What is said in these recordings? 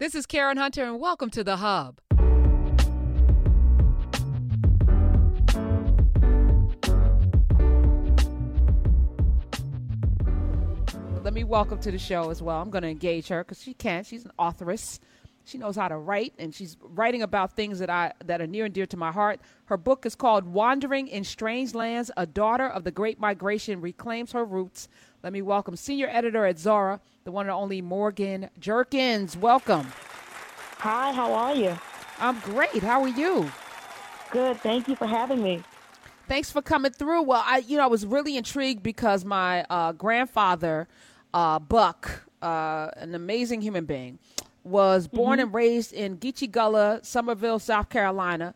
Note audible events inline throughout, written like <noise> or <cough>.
This is Karen Hunter, and welcome to The Hub. Let me welcome to the show as well. I'm going to engage her because she can. She's an authoress. She knows how to write, and she's writing about things that I that are near and dear to my heart. Her book is called "Wandering in Strange Lands: A Daughter of the Great Migration Reclaims Her Roots." Let me welcome senior editor at Zora, the one and only Morgan Jerkins. Welcome. Hi, how are you? I'm great. How are you? Good. Thank you for having me. Thanks for coming through. Well, I you know I was really intrigued because my uh, grandfather, uh, Buck, uh, an amazing human being, was born Mm-hmm. and raised in Geechee Gullah, Somerville, South Carolina.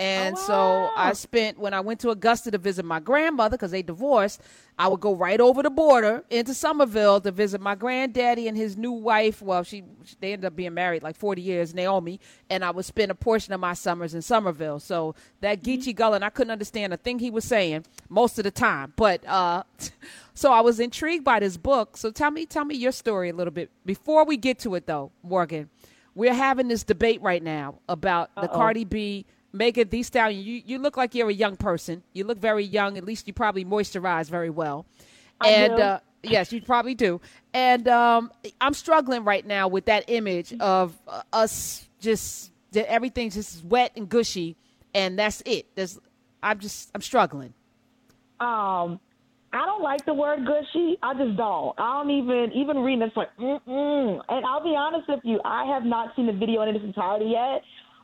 And Oh, so. I spent when I went to Augusta to visit my grandmother because they divorced. I would go right over the border into Somerville to visit my granddaddy and his new wife. Well, she they ended up being married like forty years, Naomi. And I would spend a portion of my summers in Somerville. So that Mm-hmm. Geechee Gullah, and I couldn't understand a thing he was saying most of the time. But uh, <laughs> so I was intrigued by this book. So tell me, tell me your story a little bit before we get to it, though, Morgan. We're having this debate right now about the Uh-oh. Cardi B, Megan Thee Stallion. You you look like you're a young person. You look very young. At least you probably moisturize very well. I and. Uh, yes, you probably do. And um, I'm struggling right now with that image of uh, us just that everything's just wet and gushy, and that's it. There's, I'm just I'm struggling. Um, I don't like the word gushy. I just don't. I don't even even reading this like mm-mm. And I'll be honest with you, I have not seen the video in its entirety yet,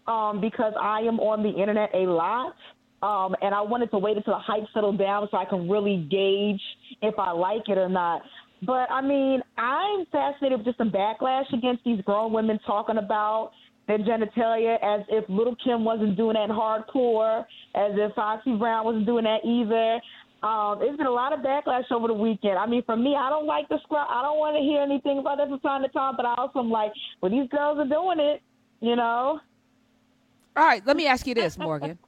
um, because I am on the internet a lot. Um, and I wanted to wait until the hype settled down so I can really gauge if I like it or not. But I mean, I'm fascinated with just some backlash against these grown women talking about their genitalia as if Lil' Kim wasn't doing that hardcore, as if Foxy Brown wasn't doing that either. Um, there's been a lot of backlash over the weekend. I mean, for me, I don't like the scrub. I don't want to hear anything about that from time to time. But I also am like, well, these girls are doing it, you know. All right, let me ask you this, Morgan,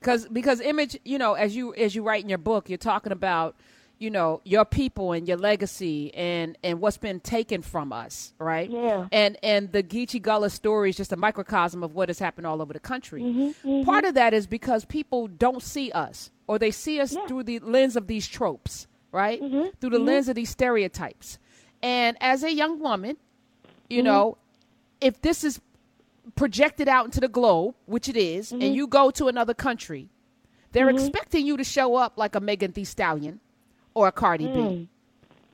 because because image, you know, as you as you write in your book, you're talking about, you know, your people and your legacy and and what's been taken from us, right? Yeah. And and the Geechee Gullah story is just a microcosm of what has happened all over the country. Mm-hmm, mm-hmm. Part of that is because people don't see us, or they see us Yeah. through the lens of these tropes, right? Mm-hmm, through the lens of these stereotypes. And as a young woman, you know, if this is projected out into the globe, which it is, and mm-hmm. you go to another country, they're mm-hmm. expecting you to show up like a Megan Thee Stallion or a Cardi B. Mm.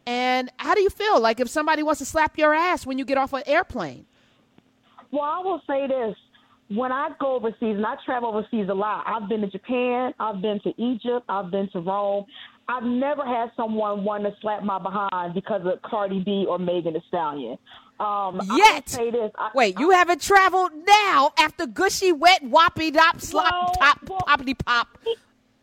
And how do you feel? Like if somebody wants to slap your ass when you get off an airplane? Well, I will say this. When I go overseas, and I travel overseas a lot, I've been to Japan, I've been to Egypt, I've been to Rome. I've never had someone want to slap my behind because of Cardi B or Megan Thee Stallion. Um, I Yet. say this. I, Wait, you haven't traveled now after gushy, wet, whoppy, dop, slop, Well, top, well- poppity pop,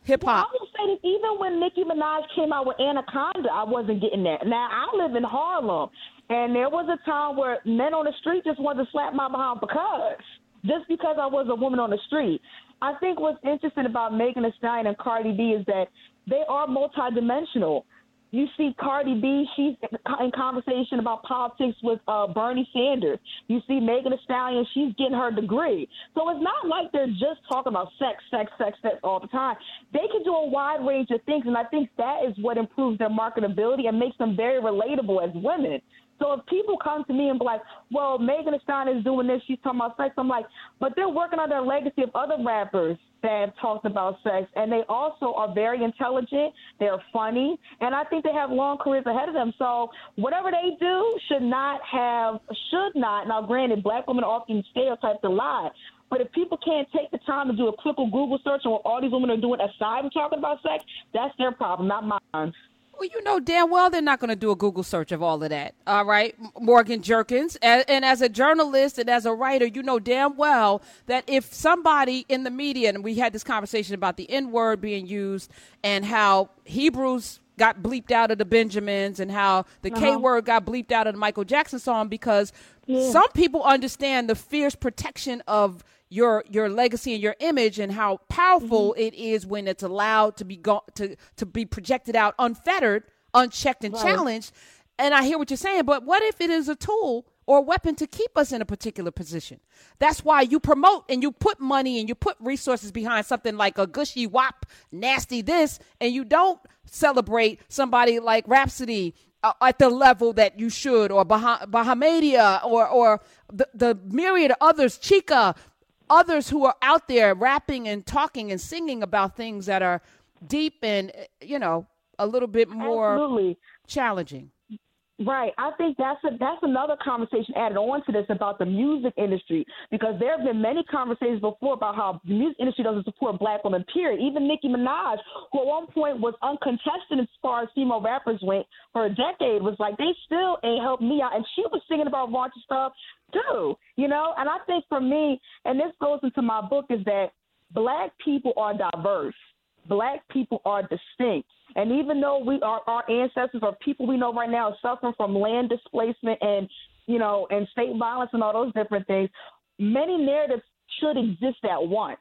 hip Well, hop. I will say this: even when Nicki Minaj came out with Anaconda, I wasn't getting that. Now I live in Harlem, and there was a time where men on the street just wanted to slap my behind because just because I was a woman on the street. I think what's interesting about Megan Thee Stallion and Cardi B is that they are multidimensional. You see Cardi B, she's in conversation about politics with uh, Bernie Sanders. You see Megan Thee Stallion, she's getting her degree. So it's not like they're just talking about sex, sex, sex, sex all the time. They can do a wide range of things, and I think that is what improves their marketability and makes them very relatable as women. So if people come to me and be like, well, Megan Thee Stallion is doing this, she's talking about sex, I'm like, but they're working on their legacy of other rappers that talked about sex, and they also are very intelligent, they're funny, and I think they have long careers ahead of them. So whatever they do should not have, should not, now granted, black women are often stereotyped a lot, but if people can't take the time to do a quick Google search on what all these women are doing aside from talking about sex, that's their problem, not mine. Well, you know damn well they're not going to do a Google search of all of that. All right, Morgan Jerkins. And, and as a journalist and as a writer, you know damn well that if somebody in the media, and we had this conversation about the N word being used and how Hebrews got bleeped out of the Benjamins and how the uh-huh. K word got bleeped out of the Michael Jackson song because some people understand the fierce protection of your your legacy and your image and how powerful Mm-hmm. it is when it's allowed to be go- to to be projected out unfettered, unchecked and Right. challenged. And I hear what you're saying, but what if it is a tool or a weapon to keep us in a particular position. That's why you promote and you put money and you put resources behind something like a gushy wop, nasty this, and you don't celebrate somebody like Rapsody uh, at the level that you should, or bah- Bahamadia, or or the, the myriad of others, Chika, others who are out there rapping and talking and singing about things that are deep and you know a little bit more Absolutely. challenging. Right. I think that's a, that's another conversation added on to this about the music industry because there have been many conversations before about how the music industry doesn't support black women. Period. Even Nicki Minaj, who at one point was uncontested as far as female rappers went for a decade, was like they still ain't helped me out, and she was singing about raunchy stuff too. You know. And I think for me, and this goes into my book, is that black people are diverse black people are distinct. And even though we are our ancestors or people we know right now are suffering from land displacement and you know and state violence and all those different things, many narratives should exist at once.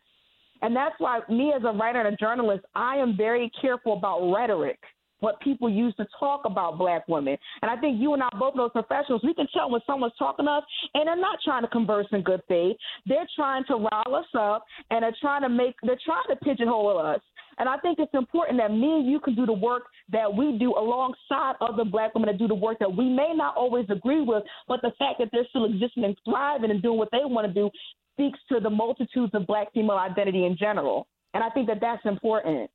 And that's why me as a writer and a journalist, I am very careful about rhetoric what people use to talk about black women. And I think you and I both know professionals, we can tell when someone's talking to us and they're not trying to converse in good faith. They're trying to rile us up and they're trying to make they're trying to pigeonhole us. And I think it's important that me and you can do the work that we do alongside other black women that do the work that we may not always agree with, but the fact that they're still existing and thriving and doing what they want to do speaks to the multitudes of black female identity in general. And I think that that's important.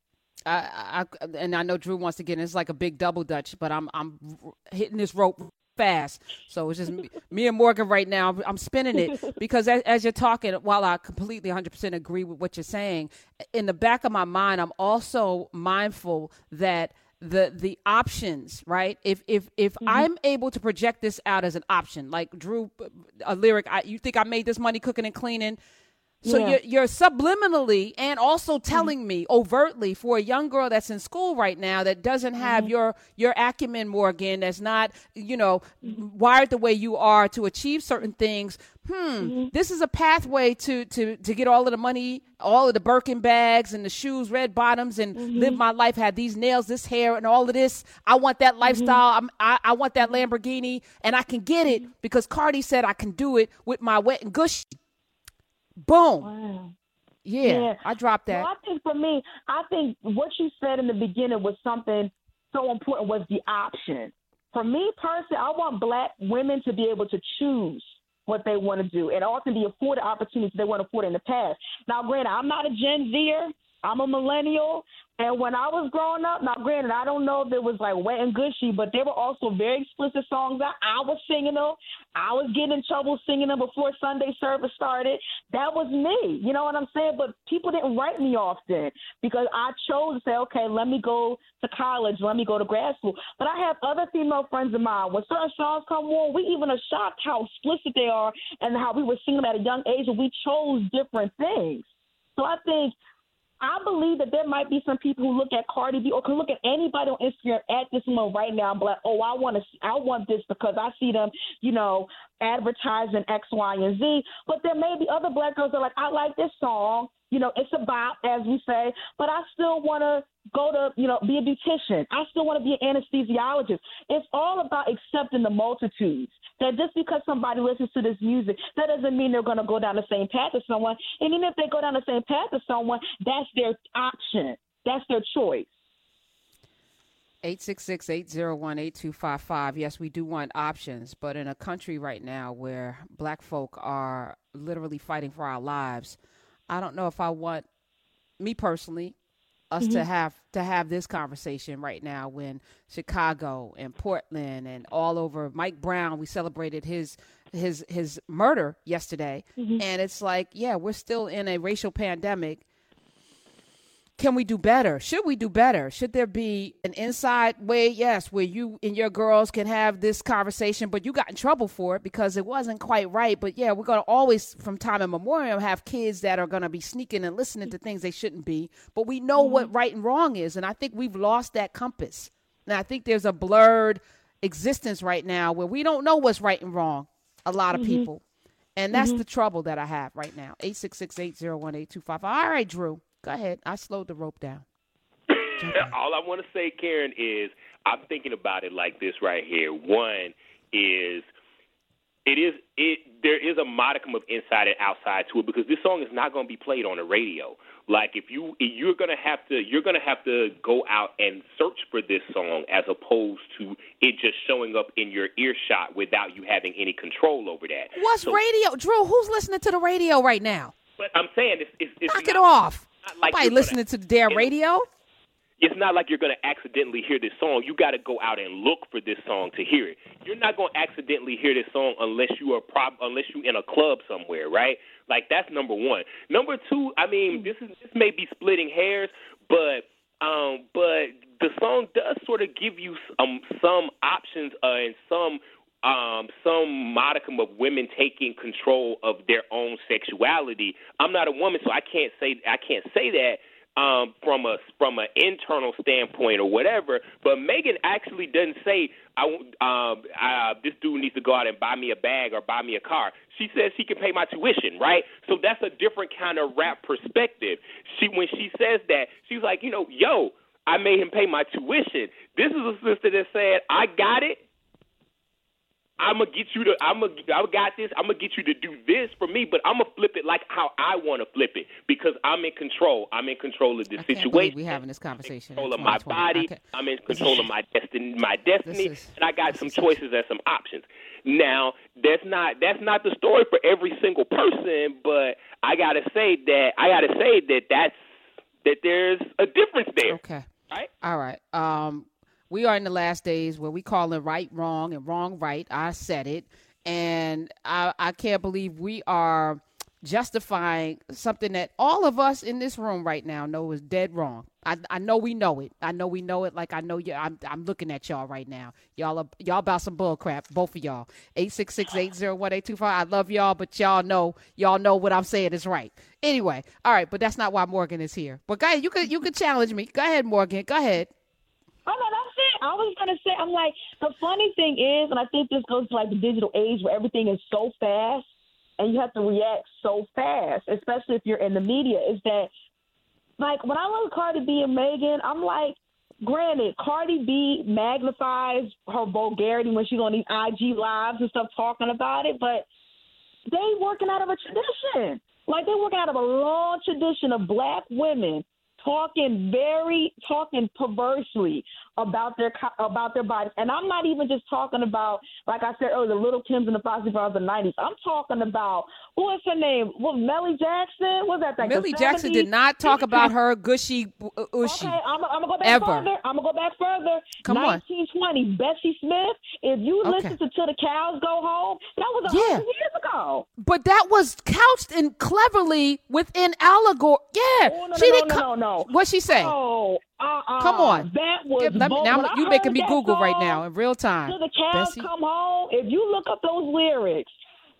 I, I, and I know Drew wants to get in. It's like a big double dutch, but I'm I'm hitting this rope fast. So it's just me, me, and Morgan right now. I'm spinning it because as, as, you're talking, while I completely 100% agree with what you're saying, in the back of my mind, I'm also mindful that the the options right if if if mm-hmm. i'm able to project this out as an option like drew a lyric I, you think i made this money cooking and cleaning so yeah. you're, you're, subliminally and also mm-hmm. telling mm-hmm. me overtly for a young girl that's in school right now that doesn't have mm-hmm. your your acumen, Morgan, that's not you know mm-hmm. wired the way you are to achieve certain things. Hmm, mm-hmm. this is a pathway to to to get all of the money, all of the Birkin bags and the shoes, red bottoms, and mm-hmm. live my life. Have these nails, this hair, and all of this. I want that lifestyle. I, I want that Lamborghini, and I can get it because Cardi said I can do it with my wet and gushy. Boom. Wow. Yeah, yeah, I dropped that. Well, I think for me, I think what you said in the beginning was something so important was the option. For me personally, I want black women to be able to choose what they want to do and also be afforded opportunities they weren't afforded in the past. Now, granted, I'm not a Gen Zer. I'm a millennial, and when I was growing up, now granted, I don't know if it was like wet and gushy, but there were also very explicit songs that I was singing them. I was getting in trouble singing them before Sunday service started. That was me, you know what I'm saying? But people didn't write me off then because I chose to say, okay, let me go to college, let me go to grad school. But I have other female friends of mine. When certain songs come on, we even are shocked how explicit they are and how we were singing at a young age, and we chose different things. So I think I believe that there might be some people who look at Cardi B or can look at anybody on Instagram at this moment right now and be like, oh, I want to, I want this because I see them, you know, advertising X, Y, and Z. But there may be other black girls that are like, I like this song. You know, it's a bop, as we say, but I still want to go to, you know, be a beautician. I still want to be an anesthesiologist. It's all about accepting the multitudes. That just because somebody listens to this music, that doesn't mean they're going to go down the same path as someone. And even if they go down the same path as someone, that's their option. That's their choice. 866-801-8255. Yes, we do want options, but in a country right now where black folk are literally fighting for our lives, I don't know if I want me personally us mm-hmm. to have to have this conversation right now when Chicago and Portland and all over Mike Brown we celebrated his his his murder yesterday mm-hmm. and it's like yeah we're still in a racial pandemic can we do better? Should we do better? Should there be an inside way, yes, where you and your girls can have this conversation, but you got in trouble for it because it wasn't quite right. But yeah, we're going to always, from time immemorial, have kids that are going to be sneaking and listening to things they shouldn't be. But we know mm-hmm. what right and wrong is. And I think we've lost that compass. And I think there's a blurred existence right now where we don't know what's right and wrong, a lot of mm-hmm. people. And that's mm-hmm. the trouble that I have right now. 866 801 8255. All right, Drew. Go ahead. I slowed the rope down. <laughs> All I want to say, Karen, is I'm thinking about it like this right here. One is it is it there is a modicum of inside and outside to it because this song is not going to be played on the radio. Like if you you're gonna have to you're gonna have to go out and search for this song as opposed to it just showing up in your earshot without you having any control over that. What's So- radio, Drew? Who's listening to the radio right now? But I'm saying it's it's, it's Knock not, it off. Like Nobody you're gonna- listening to the damn it's- radio. it's not like you're going to accidentally hear this song. You got to go out and look for this song to hear it. You're not going to accidentally hear this song unless you are prob unless you in a club somewhere, right? Like that's number one. Number two, I mean, this is this may be splitting hairs, but um, but the song does sort of give you um some options uh, and some um, some modicum of women taking control of their own sexuality. I'm not a woman, so I can't say I can't say that um, from a from an internal standpoint or whatever. But Megan actually doesn't say I um, uh, this dude needs to go out and buy me a bag or buy me a car. She says he can pay my tuition, right? So that's a different kind of rap perspective. She when she says that, she's like, you know, yo, I made him pay my tuition. This is a sister that said, I got it. I'm gonna get you to. I'm gonna. I got this. I'm gonna get you to do this for me, but I'm gonna flip it like how I want to flip it because I'm in control. I'm in control of the situation. we having this conversation. control in of my body. I'm in control of my destiny. My destiny, is- and I got some choices and some options. Now, that's not that's not the story for every single person, but I gotta say that I gotta say that that's that there's a difference there, Okay. right? All right. Um, we are in the last days where we call it right wrong and wrong right. I said it, and I, I can't believe we are justifying something that all of us in this room right now know is dead wrong. I, I know we know it. I know we know it. Like I know you. I'm I'm looking at y'all right now. Y'all are, y'all about some bull crap. Both of y'all. Eight six six eight zero one eight two five. I love y'all, but y'all know y'all know what I'm saying is right. Anyway, all right. But that's not why Morgan is here. But ahead. You could you could challenge me. Go ahead, Morgan. Go ahead. Oh no, it. I was gonna say, I'm like, the funny thing is, and I think this goes to like the digital age where everything is so fast and you have to react so fast, especially if you're in the media, is that like when I look at Cardi B and Megan, I'm like, granted, Cardi B magnifies her vulgarity when she's on these IG lives and stuff talking about it, but they working out of a tradition. Like they working out of a long tradition of black women talking very talking perversely about their about their bodies. And I'm not even just talking about like I said earlier, the Lil' Kims and the Foxy Brothers of the '90s. I'm talking about what's her name? What Millie Jackson? Was that Millie the Jackson 70s? did not talk about her gushy uh, ushy. Okay, I'm, I'm gonna go back Ever. further. I'm gonna go back further. Come on. 1920, Bessie Smith. If you Okay. listen to "Till the Cows Go Home," that was a Yeah. hundred years ago. But that was couched in cleverly within allegory. Yeah, Oh, no, she no, didn't. no, co- no, no. What she say? Oh, uh-uh. Come on. That was Give- me, now you making me Google right now in real time. Till the cows Bessie- come home. If you look up those lyrics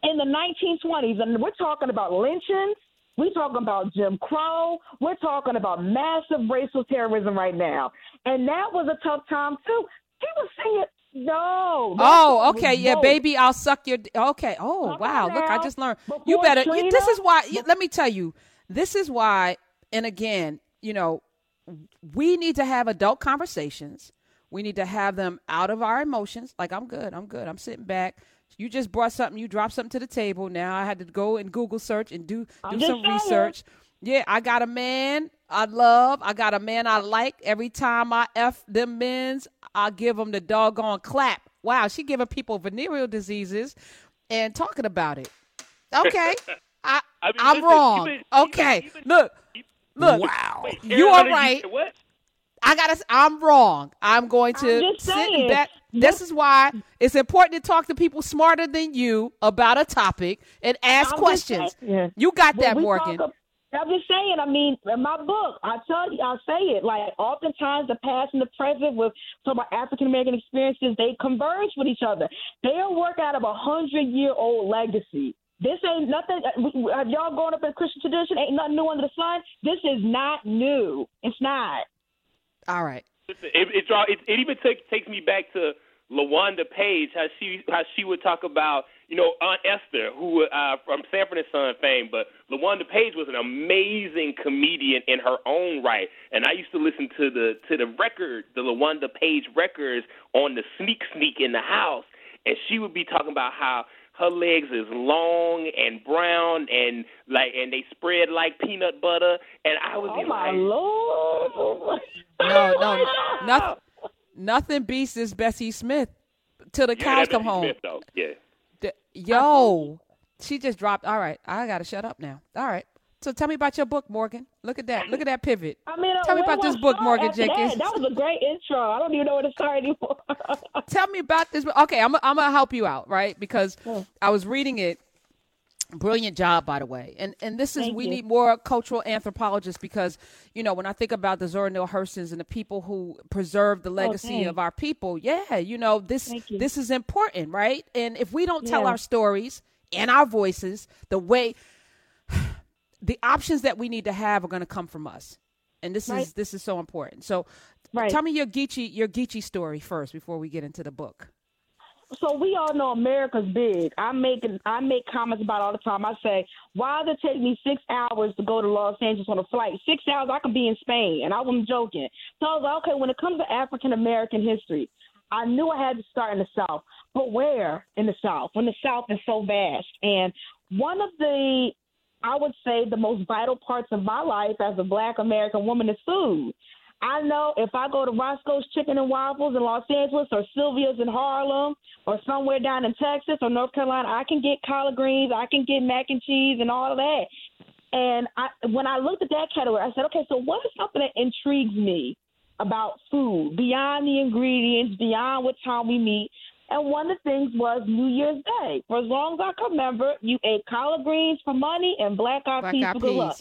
in the 1920s, and we're talking about lynchings, we're talking about Jim Crow, we're talking about massive racial terrorism right now, and that was a tough time too. He was singing. No. Oh, okay, yeah, dope. baby, I'll suck your. D- okay. Oh, wow. Look, I just learned. You better. you- this is why. y- let me tell you. This is why. And again, you know, we need to have adult conversations. We need to have them out of our emotions. Like I'm good. I'm good. I'm sitting back. You just brought something. You dropped something to the table. Now I had to go and Google search and do do some research. Yeah, I got a man I love. I got a man I like. Every time I f them men's, I give them the doggone clap. Wow, she giving people venereal diseases and talking about it. Okay, <laughs> I, I mean, I'm listen, wrong. okay, look, look. Wow. Wait, You are right. said what? I gotta. I'm wrong. I'm going to I'm just sit and saying. bet. This is why it's important to talk to people smarter than you about a topic and ask I'm questions. saying. You got But that, Morgan. talk I'm just saying. I mean, in my book, I tell you, I say it. Like, oftentimes the past and the present with some of African American experiences, they converge with each other. They are work out of a hundred year old legacy. This ain't nothing. uh, we- we- Have y'all grown up in Christian tradition? Ain't nothing new under the sun. This is not new. It's not. All right. Listen, it, it, draw, it, it even take, takes me back to LaWanda Page, how she how she would talk about you know Aunt Esther, who uh, from Sanford and Son fame, but LaWanda Page was an amazing comedian in her own right, and I used to listen to the to the record, the LaWanda Page records on the Sneak Sneak in the house, and she would be talking about how her legs is long and brown and like and they spread like peanut butter and I was oh my like lord! Oh, no, no, nothing, nothing beats this Bessie Smith till the yeah, cows that's come Bessie home. Smith, though. Yeah. D- Yo, she just dropped. All right, I gotta shut up now. All right. So tell me about your book, Morgan. Look at that. Look at that pivot. I mean, uh, Tell me about this book, Morgan Jerkins. That? that was a great intro. I don't even know where to start anymore. <laughs> Tell me about this. Okay, I'm I'm gonna help you out, right? Because I was reading it. Brilliant job, by the way. And and this is Thank we you. need more cultural anthropologists because you know when I think about the Zora Neale Hurston's and the people who preserve the legacy thanks. of our people, yeah, you know this you. this is important, right? And if we don't tell Yeah. our stories and our voices the way the options that we need to have are going to come from us. And this is this is so important. So Right. tell me your Geechee your Geechee story first before we get into the book. so we all know America's big. I make I make comments about it all the time. I say, why does it take me six hours to go to Los Angeles on a flight? Six hours I could be in Spain, and I wasn't joking. So I was like, okay, when it comes to African American history, I knew I had to start in the South, but where in the South? When the South is so vast, and one of the I would say the most vital parts of my life as a black American woman is food. I know if I go to Roscoe's Chicken and Waffles in Los Angeles or Sylvia's in Harlem or somewhere down in Texas or North Carolina, I can get collard greens, I can get mac and cheese and all of that. And I, when I looked at that category, I said, okay, so what is something that intrigues me about food beyond the ingredients, beyond what time we meet? And one of the things was New Year's Day. For as long as I can remember, you ate collard greens for money and black eyed Black peas for good luck.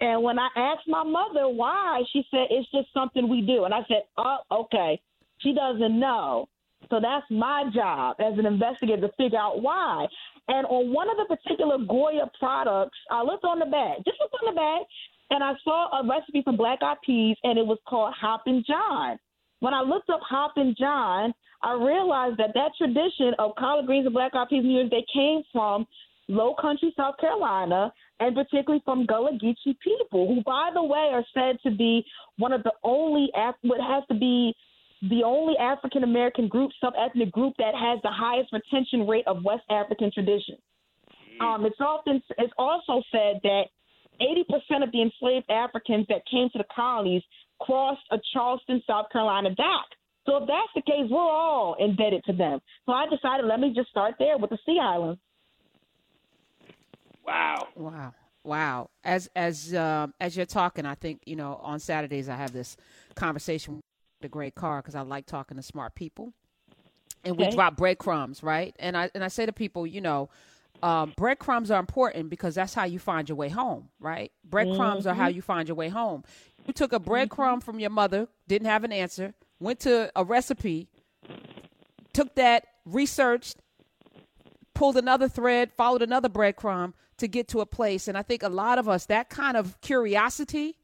And when I asked my mother why, she said it's just something we do. And I said, oh, okay. She doesn't know. So that's my job as an investigator to figure out why. And on one of the particular Goya products, I looked on the bag, just looked on the bag, and I saw a recipe for black eyed peas, and it was called Hoppin' John. When I looked up Hoppin' John, I realized that that tradition of collard greens and black eyed peas Year's Day came from Low Country, South Carolina, and particularly from Gullah Geechee people, who, by the way, are said to be one of the only, Af- what has to be the only African American group, sub ethnic group that has the highest retention rate of West African tradition. Um, it's often it's also said that 80% of the enslaved Africans that came to the colonies crossed a Charleston, South Carolina dock. So if that's the case, we're all indebted to them. So I decided let me just start there with the Sea Islands. Wow. Wow. Wow. As as um, as you're talking, I think you know on Saturdays I have this conversation with the great car because I like talking to smart people, and we drop breadcrumbs, right? And I and I say to people, you know, um, breadcrumbs are important because that's how you find your way home, right? Breadcrumbs are how you find your way home. You took a breadcrumb from your mother, didn't have an answer, went to a recipe, took that, researched, pulled another thread, followed another breadcrumb to get to a place. And I think a lot of us, that kind of curiosity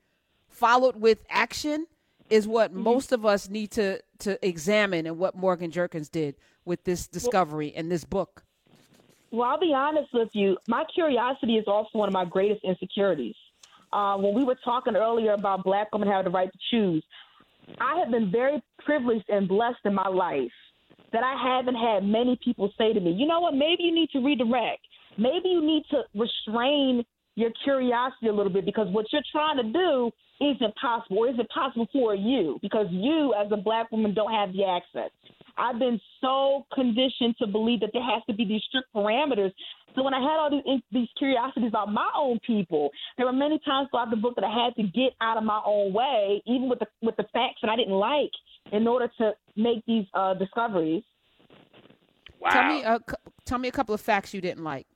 followed with action is what most of us need to, to examine and what Morgan Jerkins did with this discovery and this book. Well, I'll be honest with you. My curiosity is also one of my greatest insecurities. Uh, when we were talking earlier about black women having the right to choose, I have been very privileged and blessed in my life that I haven't had many people say to me, you know what, maybe you need to redirect. Maybe you need to restrain your curiosity a little bit because what you're trying to do isn't possible. Or is it possible for you? Because you, as a black woman, don't have the access. I've been so conditioned to believe that there has to be these strict parameters. So when I had all these these curiosities about my own people, there were many times throughout the book that I had to get out of my own way, even with the with the facts that I didn't like, in order to make these uh, discoveries. Wow. Tell me, a, tell me a couple of facts you didn't like.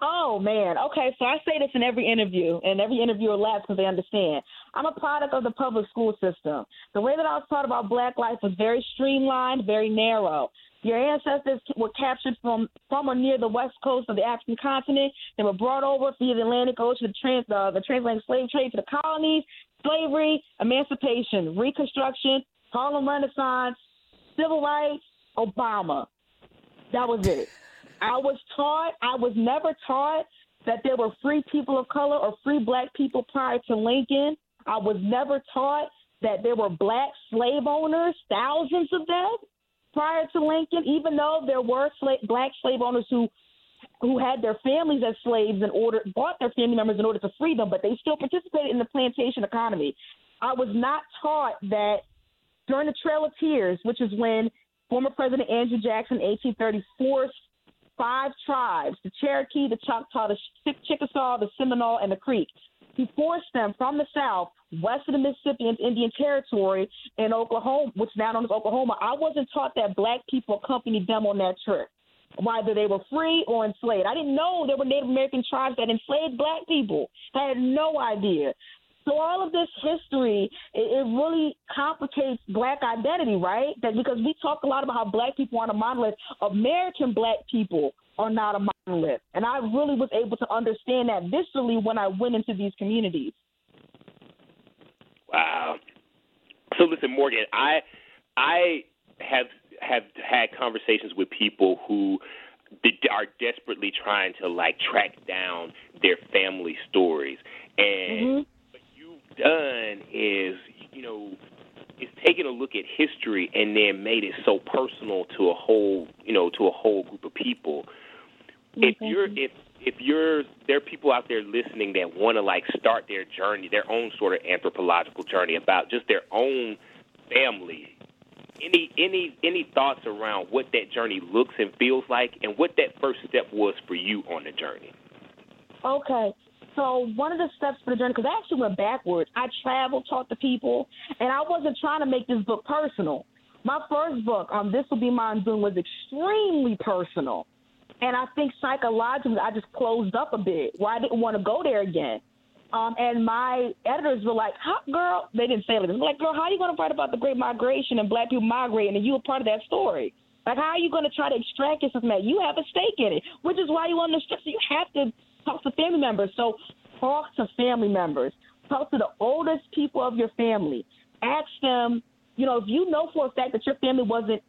Oh man. Okay, so I say this in every interview, and every interviewer laughs because they understand. I'm a product of the public school system. The way that I was taught about Black life was very streamlined, very narrow. Your ancestors were captured from from or near the west coast of the African continent. They were brought over via the Atlantic Ocean, the trans uh, the transatlantic slave trade to the colonies, slavery, emancipation, Reconstruction, Harlem Renaissance, civil rights, Obama. That was it. I was taught, I was never taught that there were free people of color or free black people prior to Lincoln. I was never taught that there were black slave owners, thousands of them prior to Lincoln, even though there were black slave owners who who had their families as slaves in order bought their family members in order to free them, but they still participated in the plantation economy. I was not taught that during the Trail of Tears, which is when former President Andrew Jackson, 1830, forced five tribes the Cherokee, the Choctaw, the Chickasaw, the Seminole, and the Creek. He forced them from the South, west of the Mississippi Indian Territory in Oklahoma, which now known as Oklahoma. I wasn't taught that black people accompanied them on that trip, whether they were free or enslaved. I didn't know there were Native American tribes that enslaved black people. I had no idea. So all of this history, it, it really complicates black identity, right? That because we talk a lot about how black people aren't a monolith, American black people are not a monolith. And I really was able to understand that viscerally when I went into these communities. Wow. So listen, Morgan, I I have have had conversations with people who are desperately trying to like track down their family stories and mm-hmm done is, you know, is taken a look at history and then made it so personal to a whole, you know, to a whole group of people. Mm, if you're if if you're there are people out there listening that want to like start their journey, their own sort of anthropological journey about just their own family. Any any any thoughts around what that journey looks and feels like, and what that first step was for you on the journey? Okay, so one of the steps for the journey, because I actually went backwards. I traveled, talked to people, and I wasn't trying to make this book personal. My first book, um, This Will Be My Undoing, was extremely personal. And I think psychologically, I just closed up a bit. Why I didn't want to go there again. Um, and my editors were like, "How, girl?" They didn't say it. They were like, "Girl, how are you going to write about the Great Migration and Black people migrating, and you were part of that story? Like, how are you going to try to extract yourself from that? You have a stake in it, which is why you on the strip. So you have to talk to family members. So talk to family members. Talk to the oldest people of your family. Ask them, you know, if you know for a fact that your family wasn't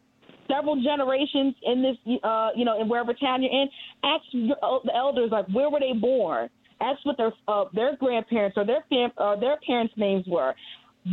several generations in this, uh, you know, in wherever town you're in, ask your, the elders like where were they born. Ask what their uh, their grandparents or their fam- uh, their parents' names were.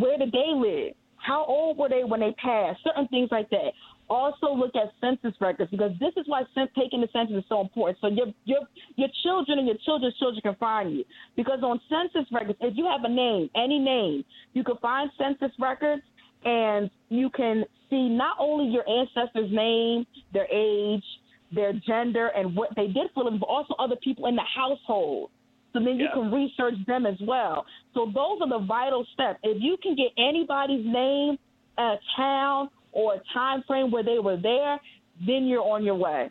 Where did they live? How old were they when they passed? Certain things like that also look at census records because this is why taking the census is so important. So your your your children and your children's children can find you because on census records, if you have a name, any name, you can find census records and you can see not only your ancestors' name, their age, their gender, and what they did for them, but also other people in the household. So then you can research them as well. So those are the vital steps. If you can get anybody's name, a town, or a time frame where they were there, then you're on your way.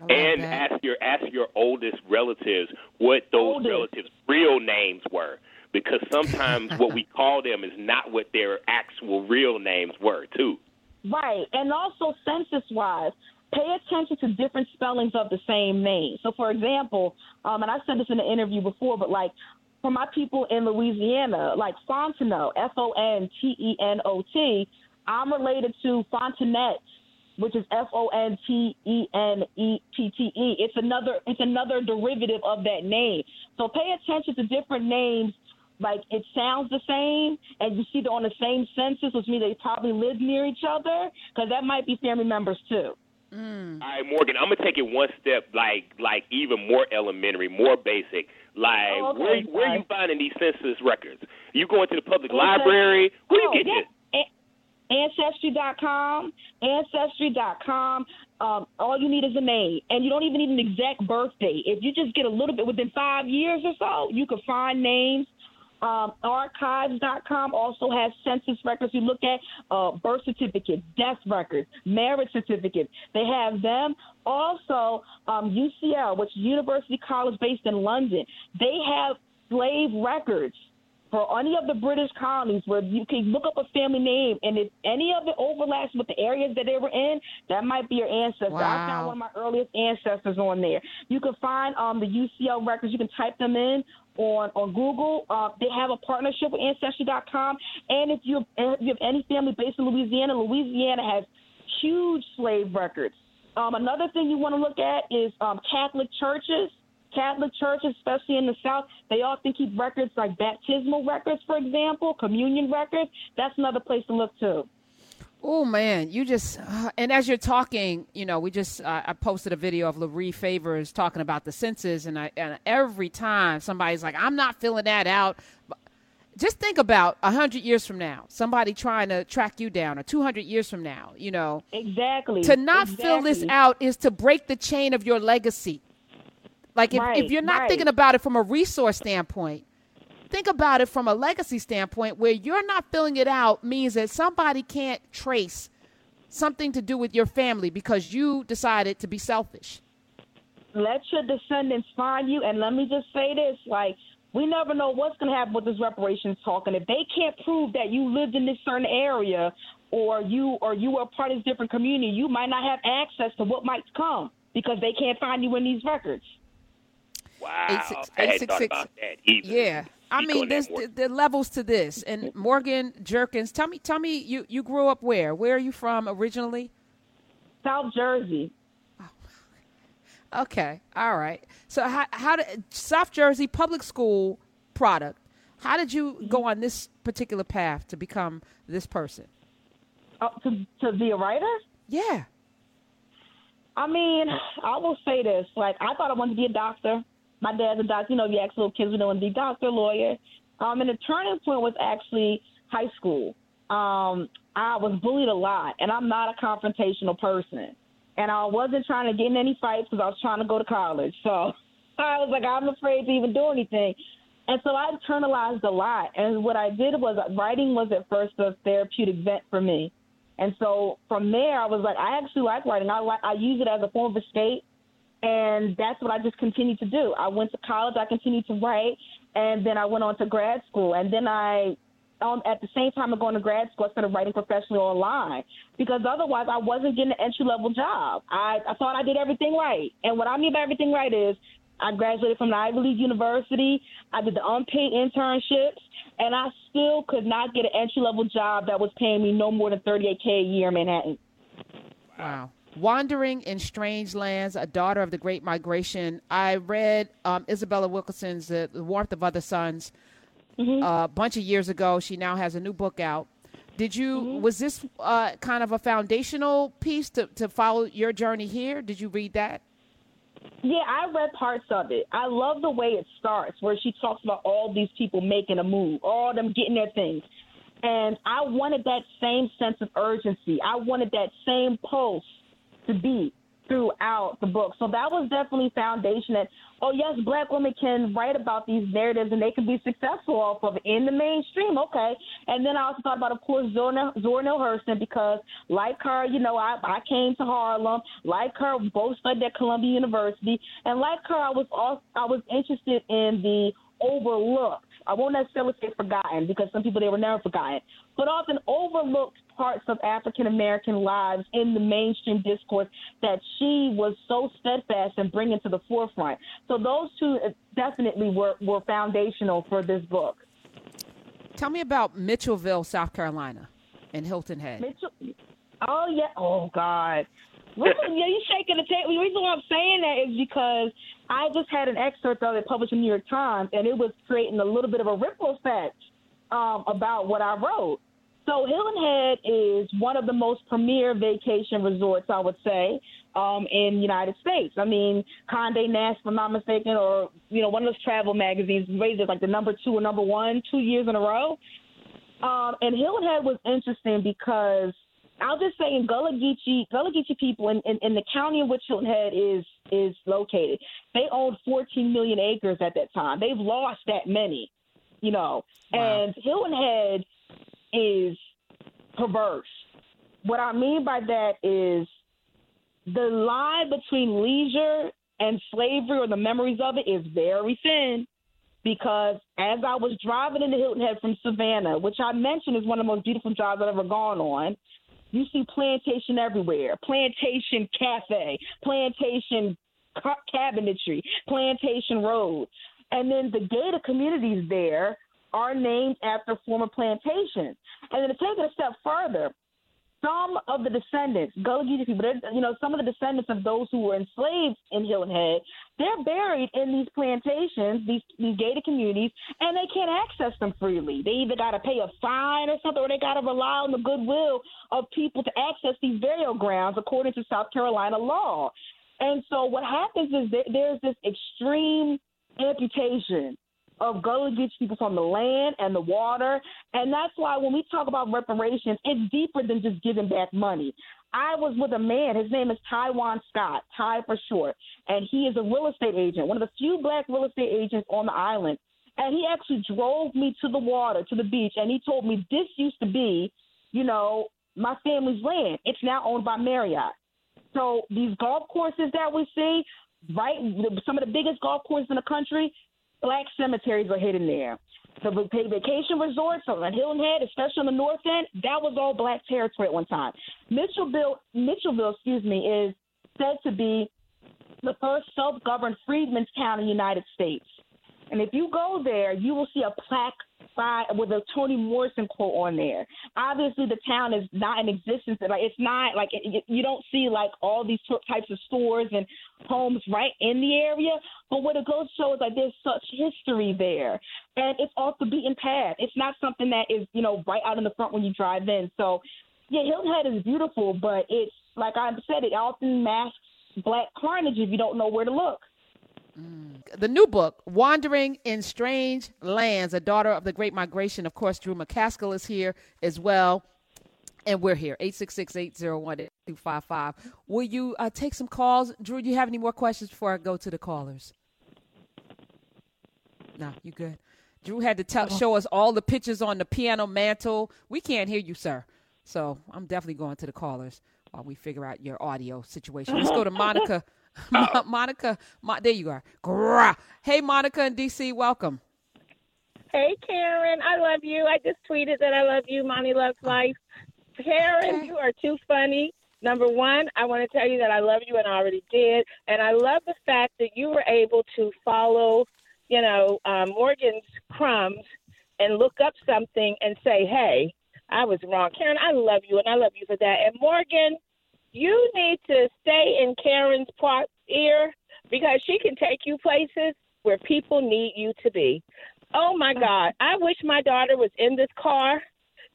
And that. ask your ask your oldest relatives what those oldest. relatives' real names were, because sometimes what we <laughs> call them is not what their actual real names were, too. Right, and also census wise, pay attention to different spellings of the same name. So, for example, um, and I said this in an interview before, but like for my people in Louisiana, like Fontenot, F O N T E N O T, I'm related to Fontenette, which is F O N T E N E T T E. It's another it's another derivative of that name. So pay attention to different names. Like it sounds the same, and you see they're on the same census, which means they probably live near each other, because that might be family members too. Mm. All right, Morgan, I'm gonna take it one step, like like even more elementary, more basic. Like oh, okay, where where are you finding these census records? You going to the public okay. library? Where oh, you getting yeah. Ancestry.com, Ancestry.com. Um, all you need is a name, and you don't even need an exact birthday. If you just get a little bit within five years or so, you can find names. Um, archives.com also has census records. You look at uh, birth certificates, death records, marriage certificates. They have them. Also, um, UCL, which is University College based in London, they have slave records for any of the British colonies where you can look up a family name, and if any of it overlaps with the areas that they were in, that might be your ancestor. Wow. I found one of my earliest ancestors on there. You can find um, the UCL records. You can type them in on on Google. Uh, they have a partnership with Ancestry.com, and if you if you have any family based in Louisiana, Louisiana has huge slave records. Um, another thing you want to look at is um, Catholic churches. Catholic Church, especially in the South, they often keep records like baptismal records, for example, communion records. That's another place to look too. Oh man, you just uh, and as you're talking, you know, we just uh, I posted a video of Laree Favors talking about the census, and I and every time somebody's like, "I'm not filling that out," just think about a hundred years from now, somebody trying to track you down, or two hundred years from now, you know, exactly to not exactly. fill this out is to break the chain of your legacy. Like if, right, if you're not right. thinking about it from a resource standpoint, think about it from a legacy standpoint where you're not filling it out means that somebody can't trace something to do with your family because you decided to be selfish. Let your descendants find you. And let me just say this like, we never know what's going to happen with this reparations talk. And if they can't prove that you lived in this certain area or you or you were part of this different community, you might not have access to what might come because they can't find you in these records. Wow, Eight six- I eight hadn't six thought six- about that either. Yeah. I mean, there's more. the, the levels to this. And Morgan Jerkins, tell me, tell me, you you grew up where? Where are you from originally? South Jersey. <laughs> Okay, all right. So how how did South Jersey public school product? How did you go on this particular path to become this person? Uh, to, to be a writer? Yeah. I mean, I will say this. Like, I thought I wanted to be a doctor. My dad's a doctor. You know, you ask little kids, we want to be doctor, lawyer. Um, and the turning point was actually high school. Um, I was bullied a lot, and I'm not a confrontational person. And I wasn't trying to get in any fights because I was trying to go to college. So <laughs> I was like, I'm afraid to even do anything. And so I internalized a lot. And what I did was writing was at first a therapeutic vent for me. And so from there, I was like, I actually like writing. I like I use it as a form of escape, and that's what I just continued to do. I went to college, I continued to write, and then I went on to grad school, and then I. Um, at the same time of going to grad school, I started writing professionally online because otherwise I wasn't getting an entry level job. I, I thought I did everything right. And what I mean by everything right is I graduated from the Ivy League University. I did the unpaid internships, and I still could not get an entry level job that was paying me no more than 38k a year in Manhattan. Wow. Wandering in Strange Lands, a daughter of the Great Migration. I read um, Isabella Wilkerson's uh, The Warmth of Other Suns uh, a bunch of years ago. She now has a new book out. Did you, was this uh, kind of a foundational piece to, to follow your journey here? Did you read that? Yeah, I read parts of it. I love the way it starts, where she talks about all these people making a move, all them getting their things. And I wanted that same sense of urgency. I wanted that same pulse to be throughout the book. So that was definitely foundation that, oh, yes, black women can write about these narratives and they can be successful off of in the mainstream. Okay. And then I also thought about, of course, Zora, Zora Neale Hurston, because like her, you know, I, I came to Harlem. Like her, both studied at Columbia University. And like her, I was also, I was interested in the overlooked. I won't necessarily say forgotten because some people they were never forgotten, but often overlooked parts of African American lives in the mainstream discourse that she was so steadfast in bringing to the forefront. So those two uh, definitely were, were foundational for this book. Tell me about Mitchellville, South Carolina, and Hilton Head. Mitchell, oh yeah, oh God. Yeah, you shaking the table. The reason why I'm saying that is because I just had an excerpt of it published in the New York Times, and it was creating a little bit of a ripple effect um, about what I wrote. So Hilton Head is one of the most premier vacation resorts, I would say, um, in the United States. I mean, Condé Nast, if I'm not mistaken, or you know, one of those travel magazines raised it like the number two or number one two years in a row. Um, and Hilton Head was interesting because I'll just say in Gullah Geechee, Gullah Geechee people in, in, in the county in which Hilton Head is is located, they owned 14 million acres at that time. They've lost that many, you know. Wow. And Hilton Head is perverse. What I mean by that is the line between leisure and slavery or the memories of it is very thin because as I was driving into Hilton Head from Savannah, which I mentioned is one of the most beautiful drives I've ever gone on, you see plantation everywhere plantation cafe, plantation ca- cabinetry, plantation road. And then the gated communities there are named after former plantations. And then to take it a step further, some of the descendants, Gullah Geechee people, you know, some of the descendants of those who were enslaved in Hilton Head, they're buried in these plantations, these these gated communities, and they can't access them freely. They either got to pay a fine or something, or they got to rely on the goodwill of people to access these burial grounds according to South Carolina law. And so what happens is there, there's this extreme amputation of Gullah Geechee people from the land and the water. And that's why when we talk about reparations, it's deeper than just giving back money. I was with a man, his name is Taiwan Scott, Ty for short, and he is a real estate agent, one of the few black real estate agents on the island. And he actually drove me to the water, to the beach, and he told me this used to be, you know, my family's land. It's now owned by Marriott. So these golf courses that we see, right, some of the biggest golf courses in the country, black cemeteries are hidden there. The vacation resorts on Hilton Head, especially on the north end, that was all black territory at one time. Mitchellville, Mitchellville, excuse me, is said to be the first self-governed freedmen's town in the United States. And if you go there, you will see a plaque by with a Toni Morrison quote on there. Obviously, the town is not in existence. Like it's not like you don't see like all these types of stores and homes right in the area. But what it goes to show is like there's such history there, and it's off the beaten path. It's not something that is you know right out in the front when you drive in. So yeah, Hilton Head is beautiful, but it's like I said, it often masks black carnage if you don't know where to look. Mm. The new book, Wandering in Strange Lands, a daughter of the Great Migration. Of course, Drew McCaskill is here as well. And we're here, 866-801-8255. Will you uh, take some calls? Drew, do you have any more questions before I go to the callers? No, you good. Drew had to tell, show us all the pictures on the piano mantle. We can't hear you, sir. So I'm definitely going to the callers while we figure out your audio situation. Let's go to <laughs> Monica. <laughs> Monica, Mo- there you are. Grah. Hey, Monica in DC, welcome. Hey, Karen, I love you. I just tweeted that I love you. Mommy loves life. Karen, okay. you are too funny. Number one, I want to tell you that I love you and I already did. And I love the fact that you were able to follow, you know, um, Morgan's crumbs and look up something and say, hey, I was wrong. Karen, I love you and I love you for that. And Morgan, you need to stay in Karen's part ear because she can take you places where people need you to be. Oh my mm. God. I wish my daughter was in this car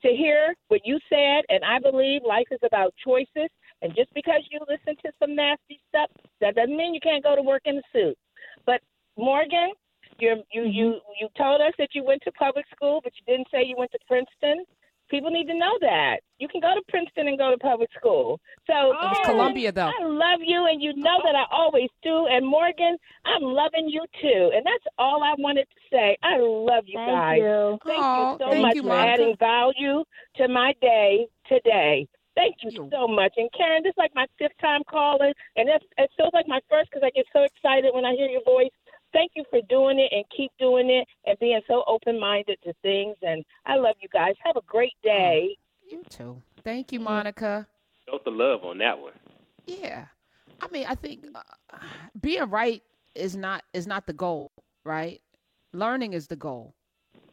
to hear what you said. And I believe life is about choices. And just because you listen to some nasty stuff, that doesn't mean you can't go to work in a suit. But Morgan, you you mm-hmm. you you told us that you went to public school, but you didn't say you went to Princeton. People need to know that. You can go to Princeton and go to public school. So oh, Columbia though. I love you and you know that I always do. And Morgan, I'm loving you too. And that's all I wanted to say. I love you thank guys. You. Thank oh, you so thank much you, for adding value to my day today. Thank you so much. And Karen, this is like my fifth time calling, and it, it feels like my first because I get so excited when I hear your voice thank you for doing it and keep doing it and being so open minded to things. And I love you guys. Have a great day. You too. Thank you, Monica. Felt the love on that one. Yeah, I mean, I think uh, being right is not is not the goal, right? Learning is the goal,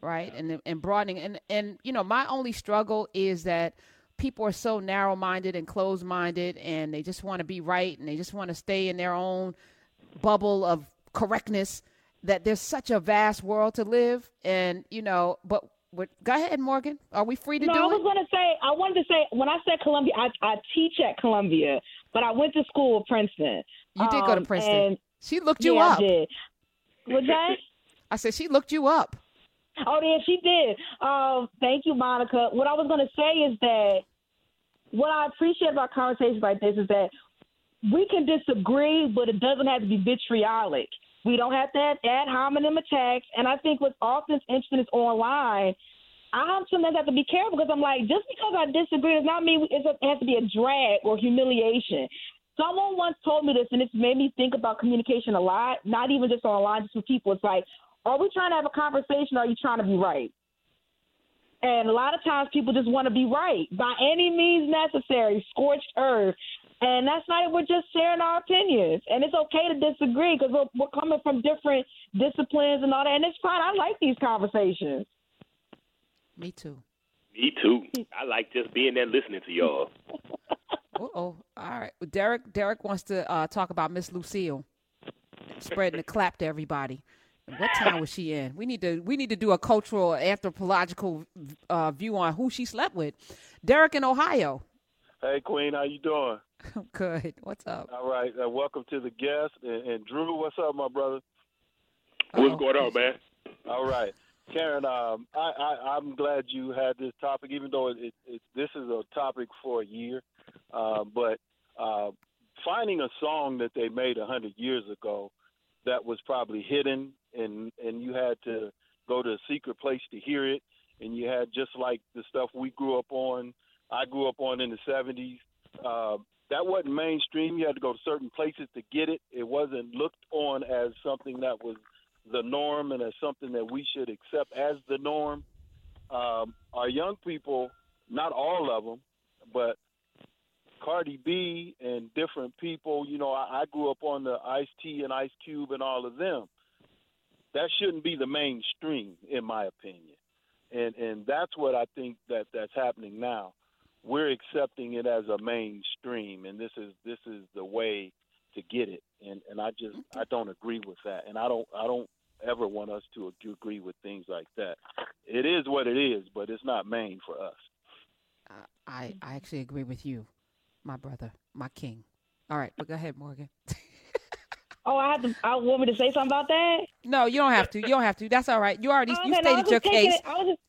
right? And and broadening and and you know, my only struggle is that people are so narrow minded and closed minded, and they just want to be right, and they just want to stay in their own bubble of correctness that there's such a vast world to live and you know but what, go ahead morgan. Are we free to no, do it? i was going to say i wanted to say when i said columbia I, I teach at columbia but i went to school at princeton. You did go to um, princeton. and, she looked you yeah, up. I did. was that <laughs> i said she looked you up. Oh yeah she did. Um, thank you monica. What i was going to say is that what i appreciate about conversations like this is that we can disagree, but it doesn't have to be vitriolic. We don't have to have ad hominem attacks. And I think what's often interesting is online. I sometimes have to be careful because I'm like, just because I disagree does not mean it has to be a drag or humiliation. Someone once told me this, and it's made me think about communication a lot, not even just online, just with people. It's like, are we trying to have a conversation or are you trying to be right? And a lot of times people just want to be right by any means necessary, scorched earth. And that's not it. We're just sharing our opinions. And it's okay to disagree because we're, we're coming from different disciplines and all that. And it's fine. I like these conversations. Me too. Me too. I like just being there listening to y'all. <laughs> oh, all right. Derek Derek wants to uh, talk about Miss Lucille spreading the clap to everybody. What town was she in? We need to we need to do a cultural anthropological uh, view on who she slept with. Derek in Ohio. Hey Queen, how you doing? <laughs> Good. What's up? All right. Uh, welcome to the guest. And, and, Drew, what's up, my brother? What's oh. going on, man? All right. Karen, um, I, I, am glad you had this topic, even though it, it, this is a topic for a year. Uh, but uh, finding a song that they made 100 years ago that was probably hidden, and, and you had to go to a secret place to hear it, and you had just like the stuff we grew up on, I grew up on in the 70s. Uh, that wasn't mainstream. You had to go to certain places to get it. It wasn't looked on as something that was the norm and as something that we should accept as the norm. Um, our young people, not all of them, but Cardi B and different people, you know, I, I grew up on the Ice T and Ice Cube and all of them. That shouldn't be the mainstream, in my opinion, and and that's what I think that that's happening now we're accepting it as a mainstream, and this is this is the way to get it. And and I just I don't agree with that, and I don't I don't ever want us to agree with things like that. It is what it is, but it's not main for us. Uh, I I actually agree with you, my brother, my king. All right, but go ahead, Morgan. <laughs> oh, I have to. I want me to say something about that. No, you don't have to. You don't have to. That's all right. You already okay, you stated no, your case. It, I was just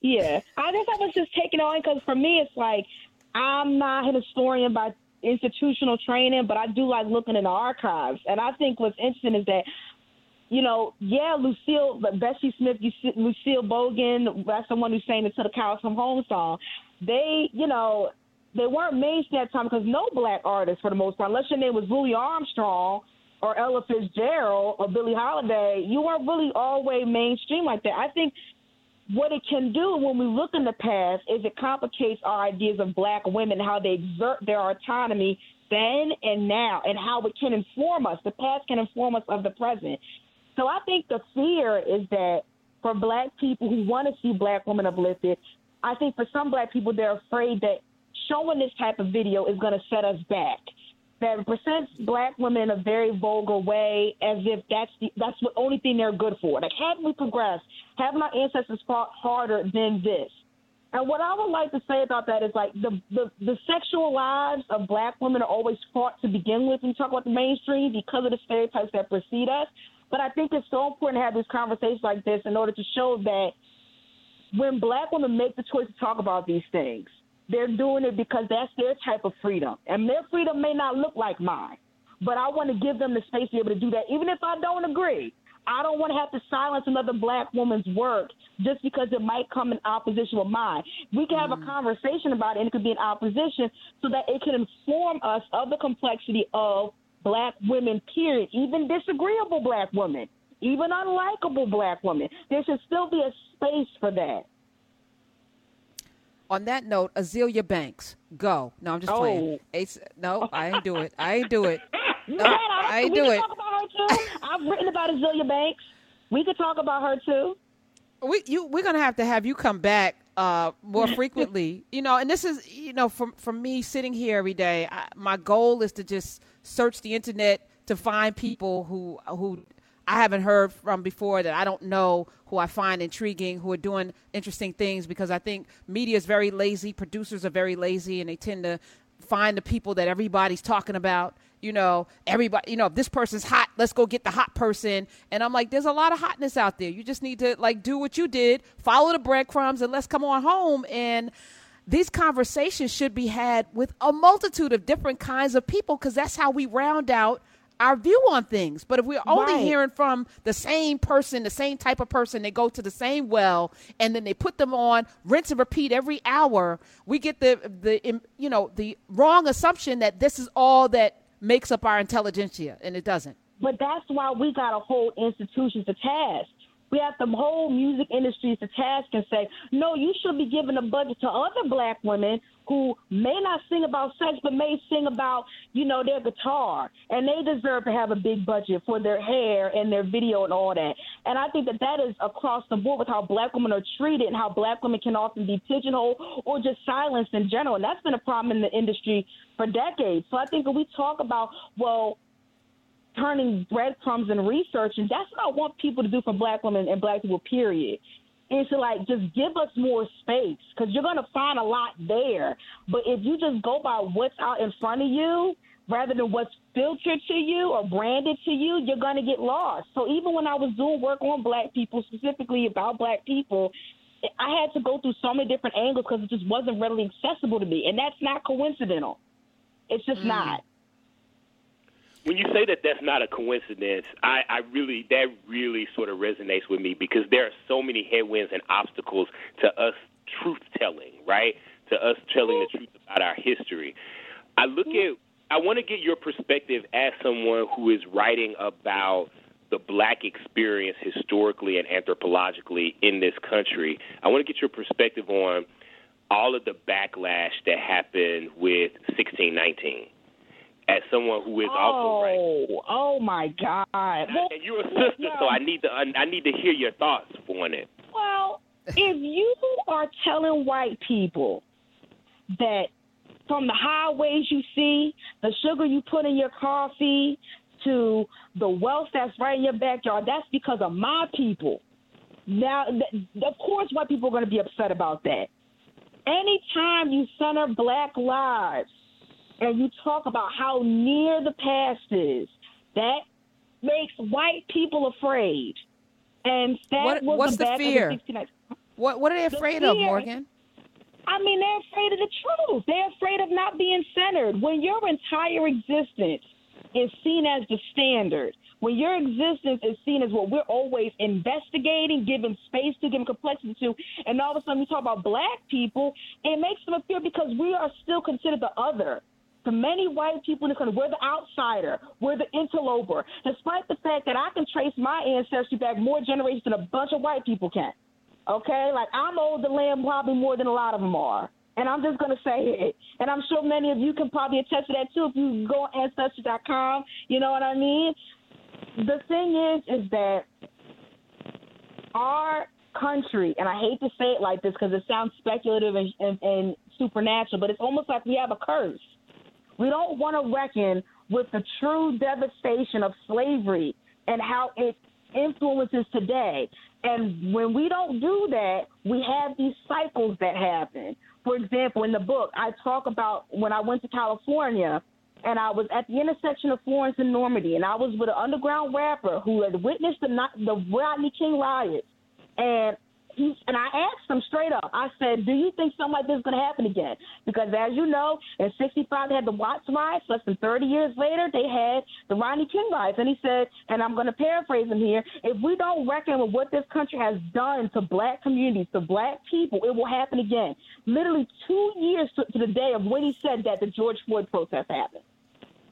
yeah, I guess I was just taking on because for me, it's like I'm not a historian by institutional training, but I do like looking in the archives. And I think what's interesting is that, you know, yeah, Lucille, Bessie Smith, Lucille Bogan, that's the one who sang the "To the Cows Come Home" song. They, you know, they weren't mainstream at that time because no black artists, for the most part, unless your name was Louis Armstrong or Ella Fitzgerald or Billie Holiday, you weren't really always mainstream like that. I think what it can do when we look in the past is it complicates our ideas of black women, how they exert their autonomy then and now, and how it can inform us. The past can inform us of the present. So I think the fear is that for black people who want to see black women uplifted, I think for some black people, they're afraid that showing this type of video is going to set us back that presents black women in a very vulgar way, as if that's the, that's the only thing they're good for. Like, haven't we progressed? Haven't our ancestors fought harder than this? And what I would like to say about that is like the, the, the sexual lives of black women are always fought to begin with when you talk about the mainstream because of the stereotypes that precede us. But I think it's so important to have these conversations like this in order to show that when black women make the choice to talk about these things, they're doing it because that's their type of freedom. And their freedom may not look like mine. But I want to give them the space to be able to do that, even if I don't agree. I don't want to have to silence another black woman's work just because it might come in opposition with mine. We can have mm. a conversation about it, and it could be in opposition so that it can inform us of the complexity of black women, period. Even disagreeable black women, even unlikable black women. There should still be a space for that on that note, Azealia Banks, go. No, I'm just oh. playing. Ace, no, I ain't do it. I ain't do it. <laughs> No, I ain't do it. Talk about her too. I've written about Azealia Banks. We could talk about her too. We you we're gonna have to have you come back uh, more frequently. <laughs> you know, and this is you know from from me sitting here every day. I, my goal is to just search the internet to find people who who I haven't heard from before that I don't know who I find intriguing, who are doing interesting things because I think media is very lazy, producers are very lazy, and they tend to find the people that everybody's talking about. You know, everybody, you know, if this person's hot, let's go get the hot person. And I'm like, there's a lot of hotness out there. You just need to like do what you did, follow the breadcrumbs, and let's come on home. And these conversations should be had with a multitude of different kinds of people because that's how we round out our view on things. But if we're only right. hearing from the same person, the same type of person, they go to the same well, and then they put them on rinse and repeat every hour, we get the the you know the wrong assumption that this is all that makes up our intelligentsia, and it doesn't. But that's why we got to hold institutions to task. We have the whole music industry to task and say, no, you should be giving a budget to other black women who may not sing about sex, but may sing about, you know, their guitar. And they deserve to have a big budget for their hair and their video and all that. And I think that that is across the board with how black women are treated and how black women can often be pigeonholed or just silenced in general. And that's been a problem in the industry for decades. So I think when we talk about, well, turning breadcrumbs and research, and that's what I want people to do for black women and black people, period is to like just give us more space because you're gonna find a lot there. But if you just go by what's out in front of you rather than what's filtered to you or branded to you, you're gonna get lost. So even when I was doing work on black people, specifically about black people, I had to go through so many different angles because it just wasn't readily accessible to me, and that's not coincidental. It's just mm. not when you say that that's not a coincidence, I, I really that really sort of resonates with me because there are so many headwinds and obstacles to us truth telling, right? To us telling the truth about our history. I look at I want to get your perspective as someone who is writing about the black experience historically and anthropologically in this country. I want to get your perspective on all of the backlash that happened with 1619 as someone who is oh, also right. Oh my God! And, and you're a sister, so I need to I need to hear your thoughts on it. Well, if you are telling white people that from the highways you see, the sugar you put in your coffee, to the wealth that's right in your backyard, that's because of my people. Now, of course, white people are going to be upset about that. Anytime you center black lives and you talk about how near the past is, that makes white people afraid. And that what, was what's the, the fear? What What are they afraid the of, Morgan? I mean, they're afraid of the truth. They're afraid of not being centered. When your entire existence is seen as the standard, when your existence is seen as what we're always investigating, giving space to, giving complexity to, and all of a sudden we talk about black people, it makes them appear because we are still considered the other to many white people in this country, we're the outsider, we're the interloper, despite the fact that I can trace my ancestry back more generations than a bunch of white people can. Okay? Like, I'm old the land probably more than a lot of them are. And I'm just going to say it. And I'm sure many of you can probably attest to that too if you go on Ancestry.com. You know what I mean? The thing is, is that our country, and I hate to say it like this because it sounds speculative and, and, and supernatural, but it's almost like we have a curse we don't want to reckon with the true devastation of slavery and how it influences today. And when we don't do that, we have these cycles that happen. For example, in the book, I talk about when I went to California and I was at the intersection of Florence and Normandie, and I was with an underground rapper who had witnessed the, the Rodney King riots. And and I asked him straight up. I said, "Do you think something like this is going to happen again?" Because as you know, in '65 they had the Watts riots. Less than 30 years later, they had the Rodney King riots. And he said, and I'm going to paraphrase him here: If we don't reckon with what this country has done to black communities, to black people, it will happen again. Literally two years to, to the day of when he said that the George Floyd protest happened.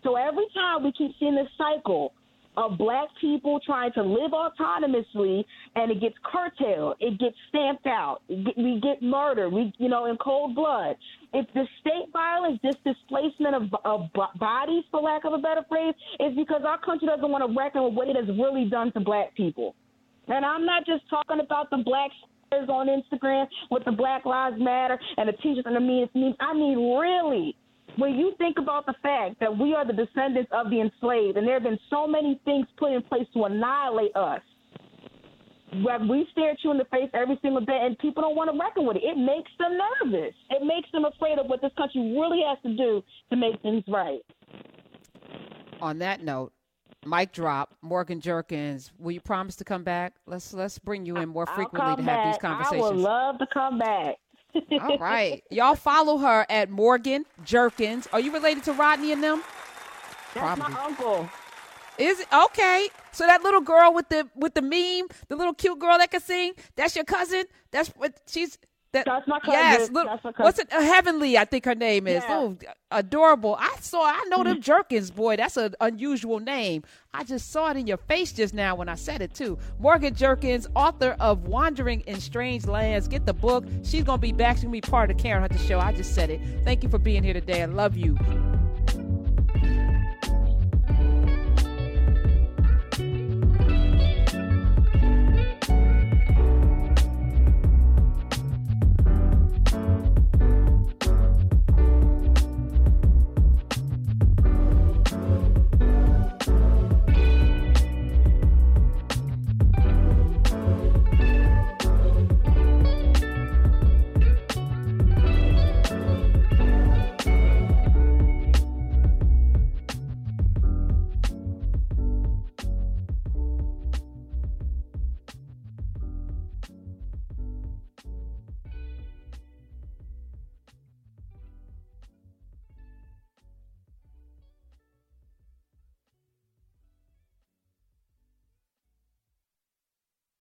So every time we keep seeing this cycle of black people trying to live autonomously, and it gets curtailed, it gets stamped out, we get murdered, we you know in cold blood. If the state violence, this displacement of, of bodies, for lack of a better phrase, is because our country doesn't want to reckon with what it has really done to black people. And I'm not just talking about the black on Instagram with the Black Lives Matter and the teachers and the memes. I mean, really, when you think about the fact that we are the descendants of the enslaved, and there have been so many things put in place to annihilate us, where we stare at you in the face every single day, and people don't want to reckon with it. It makes them nervous. It makes them afraid of what this country really has to do to make things right. On that note, mic drop. Morgan Jerkins, will you promise to come back? Let's let's bring you in more frequently to have back. these conversations. I would love to come back. All right. Y'all follow her at Morgan Jerkins. Are you related to Rodney and them? That's Probably. my uncle. Is it okay? So that little girl with the with the meme, the little cute girl that can sing, that's your cousin. That's what she's. That, That's my cousin. Yes, look, That's my cousin. what's it? Uh, Heavenly, I think her name is. Yeah. Oh, adorable. I saw. I know Mm-hmm. them Jerkins, boy. That's an unusual name. I just saw it in your face just now when I said it too. Morgan Jerkins, author of Wandering in Strange Lands. Get the book. She's gonna be back. She's gonna be part of the Karen Hunter show. I just said it. Thank you for being here today. I love you.